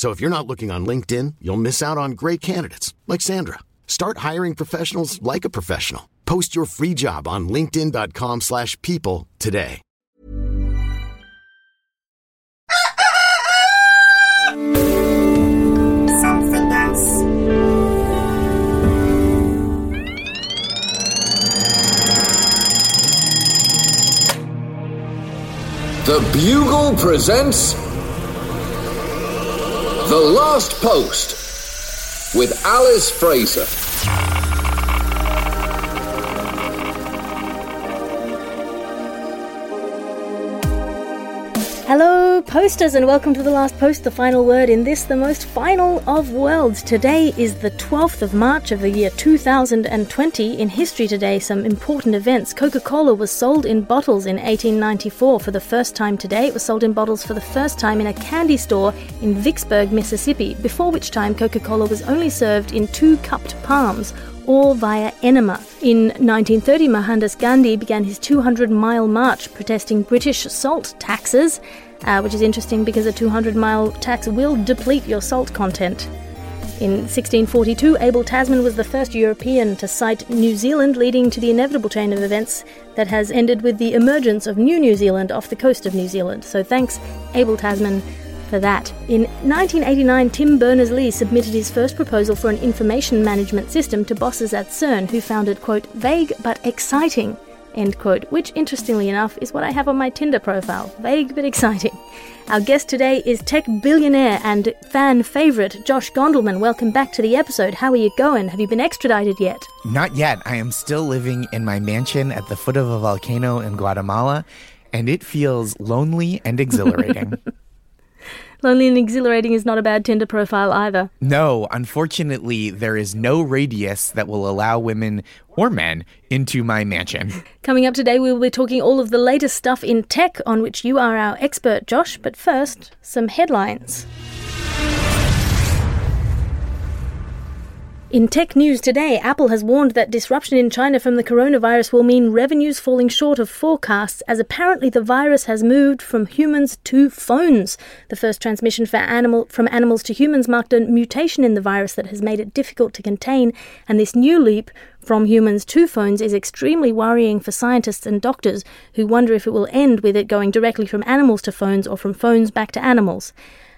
So if you're not looking on LinkedIn, you'll miss out on great candidates like Sandra. Start hiring professionals like a professional. Post your free job on linkedin.com/people today. The Bugle presents The Last Post with Alice Fraser. Posters, and welcome to the last post, the final word in this, the most final of worlds. Today is the 12th of March of the year 2020. In history today, some important events. Coca Cola was sold in bottles in 1894 for the first time today. It was sold in bottles for the first time in a candy store in Vicksburg, Mississippi, before which time Coca Cola was only served in two cupped palms or via enema. In 1930, Mohandas Gandhi began his 200 mile march protesting British salt taxes, uh, which is interesting because a 200 mile tax will deplete your salt content. In 1642, Abel Tasman was the first European to sight New Zealand, leading to the inevitable chain of events that has ended with the emergence of New New Zealand off the coast of New Zealand. So thanks, Abel Tasman, for that. In 1989, Tim Berners-Lee submitted his first proposal for an information management system to bosses at CERN who found it, quote, vague but exciting, end quote, which, interestingly enough, is what I have on my Tinder profile. Vague but exciting. Our guest today is tech billionaire and fan favourite Josh Gondelman. Welcome back to the episode. How are you going? Have you been extradited yet? Not yet. I am still living in my mansion at the foot of a volcano in Guatemala, and it feels lonely and exhilarating. Lonely and exhilarating is not a bad Tinder profile either. no, unfortunately, there is no radius that will allow women or men into my mansion. Coming up today, we will be talking all of the latest stuff in tech on which you are our expert, Josh. But first, some headlines. In tech news today, Apple has warned that disruption in China from the coronavirus will mean revenues falling short of forecasts as apparently the virus has moved from humans to phones. The first transmission animal, from animals to humans marked a mutation in the virus that has made it difficult to contain, and this new leap from humans to phones is extremely worrying for scientists and doctors who wonder if it will end with it going directly from animals to phones or from phones back to animals.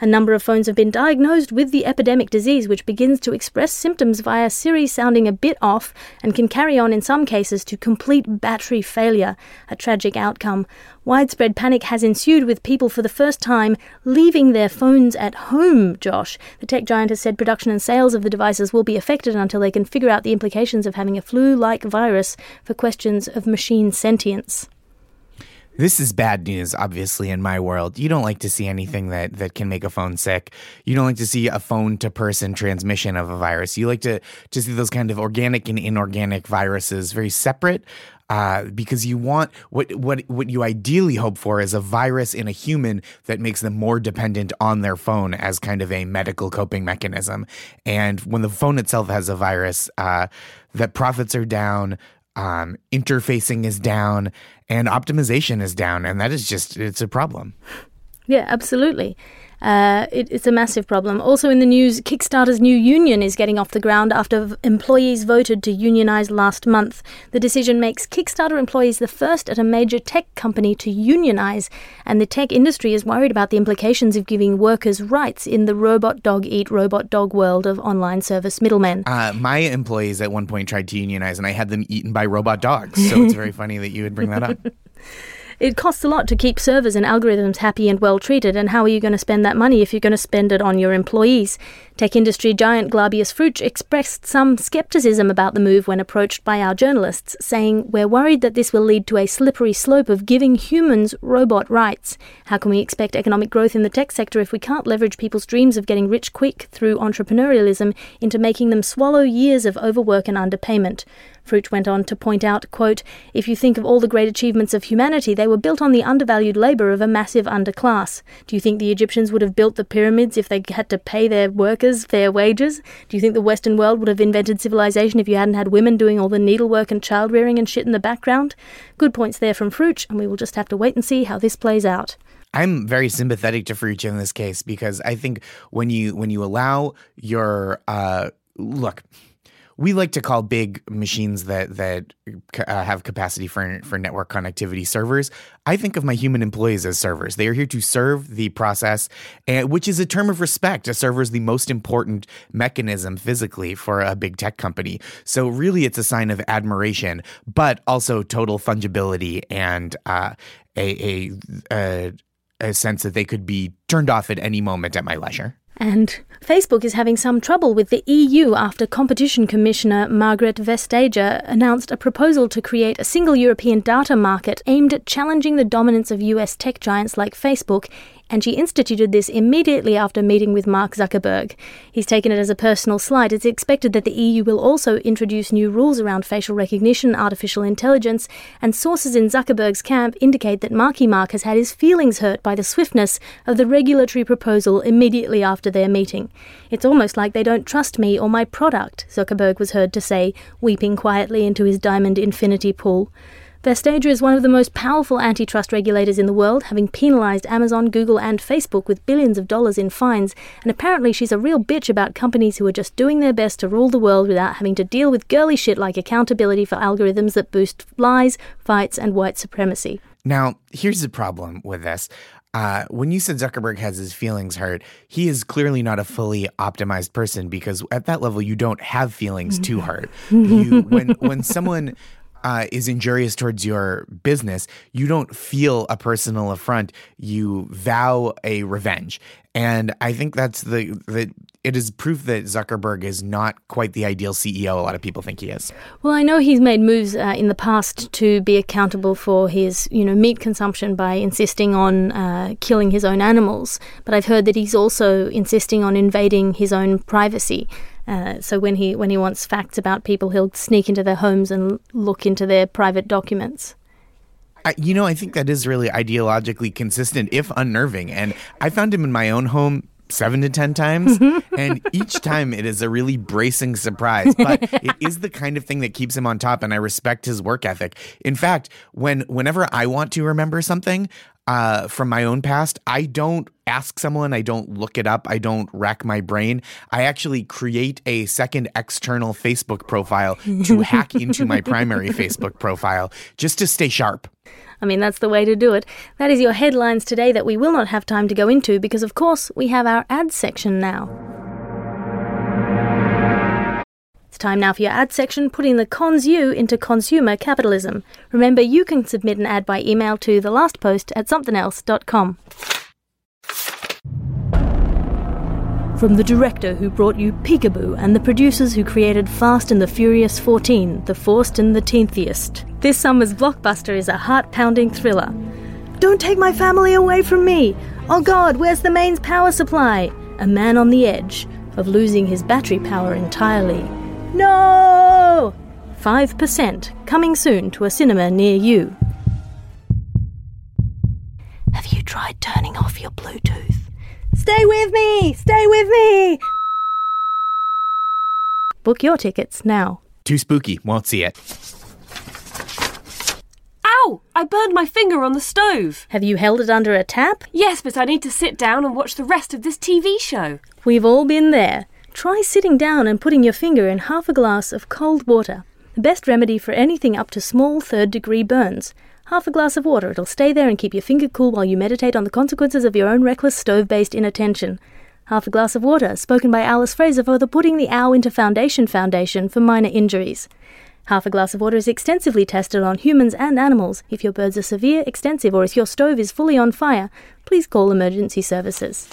A number of phones have been diagnosed with the epidemic disease, which begins to express symptoms via Siri sounding a bit off and can carry on in some cases to complete battery failure, a tragic outcome. Widespread panic has ensued with people for the first time leaving their phones at home, Josh. The tech giant has said production and sales of the devices will be affected until they can figure out the implications of having a flu like virus for questions of machine sentience. This is bad news, obviously, in my world. You don't like to see anything that, that can make a phone sick. You don't like to see a phone to person transmission of a virus. You like to, to see those kind of organic and inorganic viruses very separate. Uh, because you want what what what you ideally hope for is a virus in a human that makes them more dependent on their phone as kind of a medical coping mechanism. And when the phone itself has a virus, uh, that profits are down, um, interfacing is down, and optimization is down, and that is just it's a problem. Yeah, absolutely. Uh, it, it's a massive problem. Also in the news, Kickstarter's new union is getting off the ground after v- employees voted to unionize last month. The decision makes Kickstarter employees the first at a major tech company to unionize, and the tech industry is worried about the implications of giving workers rights in the robot dog eat robot dog world of online service middlemen. Uh, my employees at one point tried to unionize, and I had them eaten by robot dogs. So it's very funny that you would bring that up. It costs a lot to keep servers and algorithms happy and well treated, and how are you going to spend that money if you're going to spend it on your employees? Tech industry giant Glabius Fruch expressed some skepticism about the move when approached by our journalists, saying, We're worried that this will lead to a slippery slope of giving humans robot rights. How can we expect economic growth in the tech sector if we can't leverage people's dreams of getting rich quick through entrepreneurialism into making them swallow years of overwork and underpayment? Fruch went on to point out, quote, If you think of all the great achievements of humanity, they were built on the undervalued labour of a massive underclass. Do you think the Egyptians would have built the pyramids if they had to pay their workers fair wages? Do you think the Western world would have invented civilization if you hadn't had women doing all the needlework and child rearing and shit in the background? Good points there from Fruch, and we will just have to wait and see how this plays out. I'm very sympathetic to Fruch in this case because I think when you when you allow your uh, look, we like to call big machines that that uh, have capacity for for network connectivity servers. I think of my human employees as servers. They are here to serve the process, and, which is a term of respect. A server is the most important mechanism physically for a big tech company. So really, it's a sign of admiration, but also total fungibility and uh, a, a, a a sense that they could be turned off at any moment at my leisure. And Facebook is having some trouble with the EU after Competition Commissioner Margrethe Vestager announced a proposal to create a single European data market aimed at challenging the dominance of US tech giants like Facebook and she instituted this immediately after meeting with Mark Zuckerberg. He's taken it as a personal slight. It's expected that the EU will also introduce new rules around facial recognition, artificial intelligence, and sources in Zuckerberg's camp indicate that Marky Mark has had his feelings hurt by the swiftness of the regulatory proposal immediately after their meeting. It's almost like they don't trust me or my product, Zuckerberg was heard to say, weeping quietly into his diamond infinity pool. Vestager is one of the most powerful antitrust regulators in the world, having penalized Amazon, Google, and Facebook with billions of dollars in fines, and apparently she's a real bitch about companies who are just doing their best to rule the world without having to deal with girly shit like accountability for algorithms that boost lies, fights, and white supremacy. Now, here's the problem with this. Uh, when you said Zuckerberg has his feelings hurt, he is clearly not a fully optimized person because at that level you don't have feelings to hurt. You, when when someone uh, is injurious towards your business, you don't feel a personal affront. You vow a revenge, and I think that's the the. It is proof that Zuckerberg is not quite the ideal CEO. A lot of people think he is. Well, I know he's made moves uh, in the past to be accountable for his, you know, meat consumption by insisting on uh, killing his own animals. But I've heard that he's also insisting on invading his own privacy. Uh, so when he when he wants facts about people, he'll sneak into their homes and look into their private documents. I, you know, I think that is really ideologically consistent, if unnerving. And I found him in my own home seven to ten times and each time it is a really bracing surprise but it is the kind of thing that keeps him on top and i respect his work ethic in fact when whenever i want to remember something uh, from my own past i don't ask someone i don't look it up i don't rack my brain i actually create a second external facebook profile to hack into my primary facebook profile just to stay sharp I mean, that's the way to do it. That is your headlines today that we will not have time to go into because, of course, we have our ad section now. It's time now for your ad section, putting the cons you into consumer capitalism. Remember, you can submit an ad by email to thelastpost at somethingelse.com. From the director who brought you Peekaboo and the producers who created Fast and the Furious 14, The Forced and the Teentheist, this summer's blockbuster is a heart pounding thriller. Don't take my family away from me! Oh god, where's the mains power supply? A man on the edge of losing his battery power entirely. No! 5% coming soon to a cinema near you. Have you tried turning off your Bluetooth? Stay with me! Stay with me! Book your tickets now. too spooky won't see it Ow! I burned my finger on the stove. Have you held it under a tap? Yes, but I need to sit down and watch the rest of this TV show. We've all been there. Try sitting down and putting your finger in half a glass of cold water. The best remedy for anything up to small third degree burns. Half a glass of water, it'll stay there and keep your finger cool while you meditate on the consequences of your own reckless stove based inattention. Half a glass of water, spoken by Alice Fraser for the Putting the Owl into Foundation Foundation for minor injuries. Half a glass of water is extensively tested on humans and animals. If your birds are severe, extensive, or if your stove is fully on fire, please call emergency services.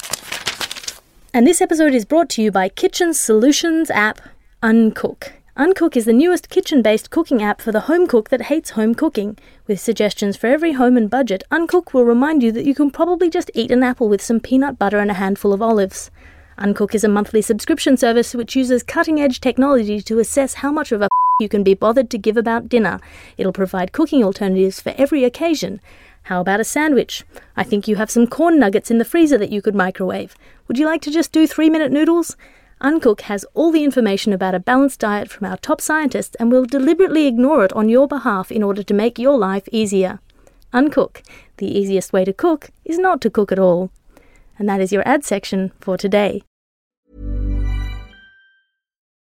And this episode is brought to you by Kitchen Solutions app Uncook. Uncook is the newest kitchen based cooking app for the home cook that hates home cooking. With suggestions for every home and budget, Uncook will remind you that you can probably just eat an apple with some peanut butter and a handful of olives. Uncook is a monthly subscription service which uses cutting edge technology to assess how much of a you can be bothered to give about dinner. It'll provide cooking alternatives for every occasion. How about a sandwich? I think you have some corn nuggets in the freezer that you could microwave. Would you like to just do three minute noodles? Uncook has all the information about a balanced diet from our top scientists and will deliberately ignore it on your behalf in order to make your life easier. Uncook. The easiest way to cook is not to cook at all. And that is your ad section for today.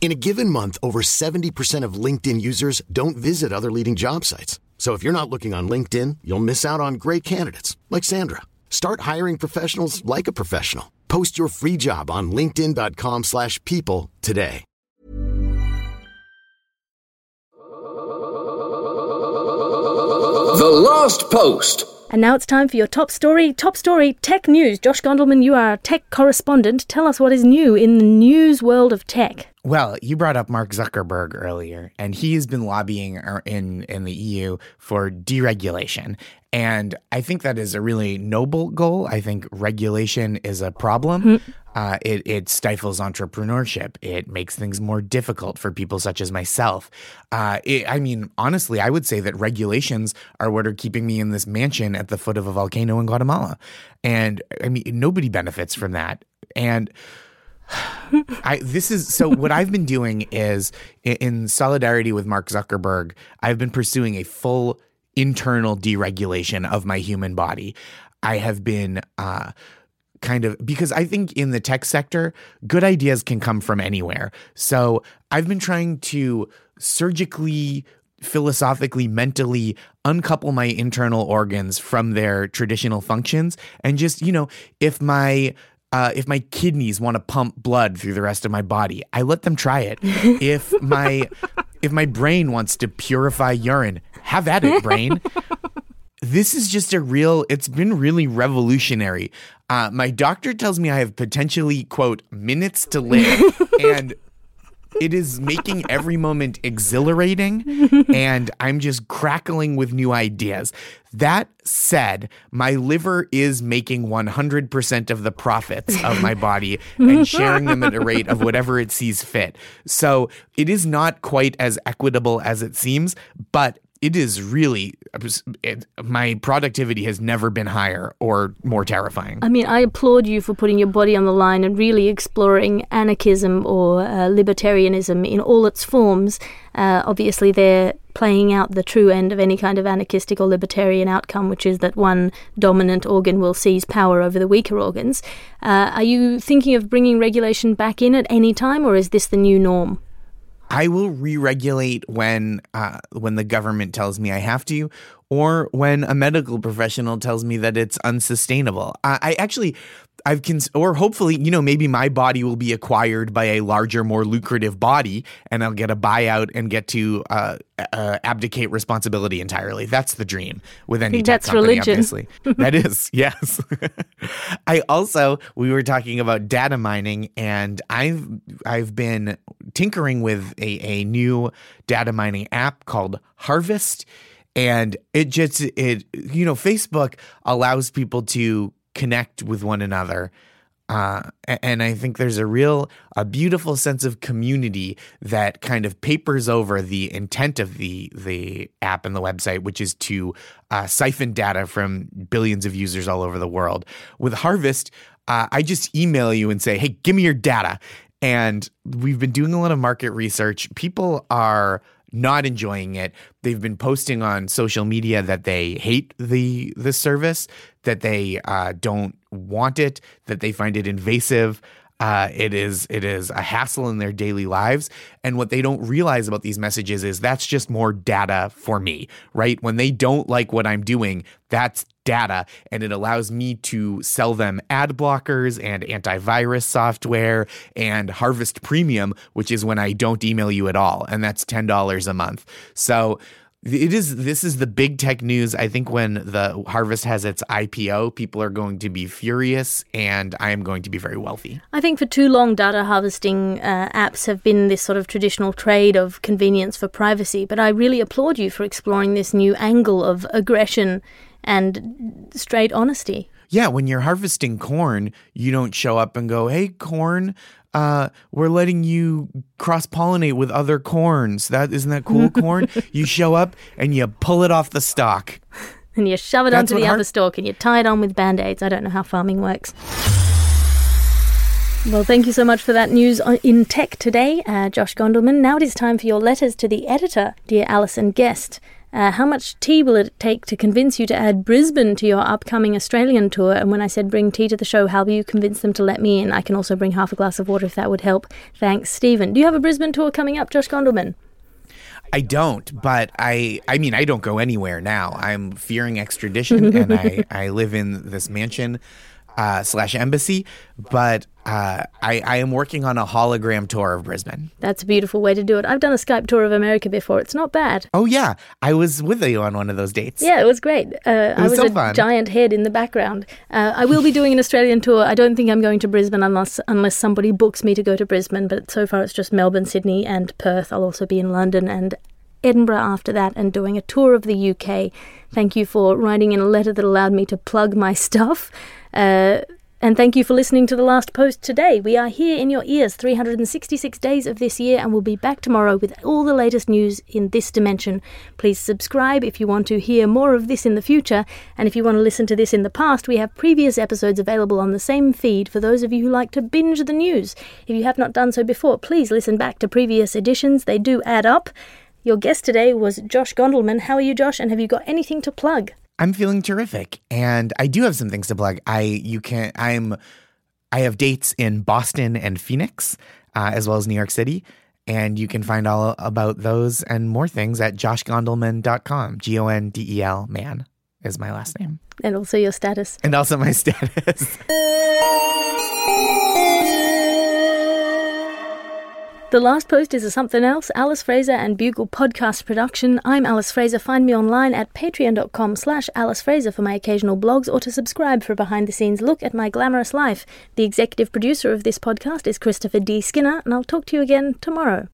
In a given month, over 70% of LinkedIn users don't visit other leading job sites. So if you're not looking on LinkedIn, you'll miss out on great candidates like Sandra. Start hiring professionals like a professional. Post your free job on linkedin.com/people slash people today. The Last Post. And now it's time for your top story. Top story tech news. Josh Gondelman, you are our tech correspondent. Tell us what is new in the news world of tech. Well, you brought up Mark Zuckerberg earlier, and he has been lobbying in in the EU for deregulation. And I think that is a really noble goal. I think regulation is a problem. Uh, it, it stifles entrepreneurship. It makes things more difficult for people such as myself. Uh, it, I mean, honestly, I would say that regulations are what are keeping me in this mansion at the foot of a volcano in Guatemala. And I mean, nobody benefits from that. And I this is so what I've been doing is in solidarity with Mark Zuckerberg, I've been pursuing a full internal deregulation of my human body. I have been uh kind of because I think in the tech sector, good ideas can come from anywhere. So I've been trying to surgically philosophically mentally uncouple my internal organs from their traditional functions and just you know if my uh, if my kidneys want to pump blood through the rest of my body, I let them try it. if my if my brain wants to purify urine, have at it, brain. this is just a real. It's been really revolutionary. Uh, my doctor tells me I have potentially quote minutes to live, and it is making every moment exhilarating and I'm just crackling with new ideas. That said, my liver is making 100% of the profits of my body and sharing them at a rate of whatever it sees fit. So it is not quite as equitable as it seems, but it is really it, my productivity has never been higher or more terrifying. I mean, I applaud you for putting your body on the line and really exploring anarchism or uh, libertarianism in all its forms. Uh, obviously, they're playing out the true end of any kind of anarchistic or libertarian outcome, which is that one dominant organ will seize power over the weaker organs. Uh, are you thinking of bringing regulation back in at any time, or is this the new norm? I will re-regulate when uh, when the government tells me I have to, or when a medical professional tells me that it's unsustainable. I, I actually, I've cons- or hopefully, you know, maybe my body will be acquired by a larger, more lucrative body, and I'll get a buyout and get to uh, uh, abdicate responsibility entirely. That's the dream with any tech That's company, religion. obviously. that is, yes. I also we were talking about data mining, and I've I've been tinkering with a, a new data mining app called Harvest, and it just it you know Facebook allows people to connect with one another. Uh, and I think there's a real, a beautiful sense of community that kind of papers over the intent of the the app and the website, which is to uh, siphon data from billions of users all over the world. With Harvest, uh, I just email you and say, "Hey, give me your data." And we've been doing a lot of market research. People are not enjoying it. They've been posting on social media that they hate the the service, that they uh, don't want it, that they find it invasive. Uh, it is it is a hassle in their daily lives, and what they don't realize about these messages is that's just more data for me, right? When they don't like what I'm doing, that's data, and it allows me to sell them ad blockers and antivirus software and Harvest Premium, which is when I don't email you at all, and that's ten dollars a month. So it is this is the big tech news. I think when the Harvest has its IPO, people are going to be furious and I am going to be very wealthy. I think for too long, data harvesting uh, apps have been this sort of traditional trade of convenience for privacy. But I really applaud you for exploring this new angle of aggression and straight honesty. Yeah, when you're harvesting corn, you don't show up and go, "Hey, corn, uh, we're letting you cross pollinate with other corns. That isn't that cool, corn?" you show up and you pull it off the stalk. And you shove it That's onto the har- other stalk and you tie it on with band aids. I don't know how farming works. Well, thank you so much for that news in tech today, uh, Josh Gondelman. Now it is time for your letters to the editor, dear Alison Guest. Uh, how much tea will it take to convince you to add Brisbane to your upcoming Australian tour? And when I said bring tea to the show, how will you convince them to let me in? I can also bring half a glass of water if that would help. Thanks, Stephen. Do you have a Brisbane tour coming up, Josh Gondelman? I don't, but I I mean I don't go anywhere now. I'm fearing extradition and I, I live in this mansion uh, slash embassy, but uh, I, I am working on a hologram tour of Brisbane. That's a beautiful way to do it. I've done a Skype tour of America before. It's not bad. Oh yeah, I was with you on one of those dates. Yeah, it was great. Uh, I was was so a fun. giant head in the background. Uh, I will be doing an Australian tour. I don't think I'm going to Brisbane unless unless somebody books me to go to Brisbane. But so far, it's just Melbourne, Sydney, and Perth. I'll also be in London and Edinburgh after that, and doing a tour of the UK. Thank you for writing in a letter that allowed me to plug my stuff. Uh, and thank you for listening to the last post today. We are here in your ears 366 days of this year, and we'll be back tomorrow with all the latest news in this dimension. Please subscribe if you want to hear more of this in the future, and if you want to listen to this in the past, we have previous episodes available on the same feed for those of you who like to binge the news. If you have not done so before, please listen back to previous editions, they do add up. Your guest today was Josh Gondelman. How are you, Josh? And have you got anything to plug? I'm feeling terrific, and I do have some things to plug. I you can I'm I have dates in Boston and Phoenix, uh, as well as New York City, and you can find all about those and more things at joshgondelman.com. G O N D E L man is my last name, And also your status. and also my status. The Last Post is a something else, Alice Fraser and Bugle podcast production. I'm Alice Fraser. Find me online at patreon.com slash Alice Fraser for my occasional blogs or to subscribe for a behind-the-scenes look at my glamorous life. The executive producer of this podcast is Christopher D. Skinner, and I'll talk to you again tomorrow.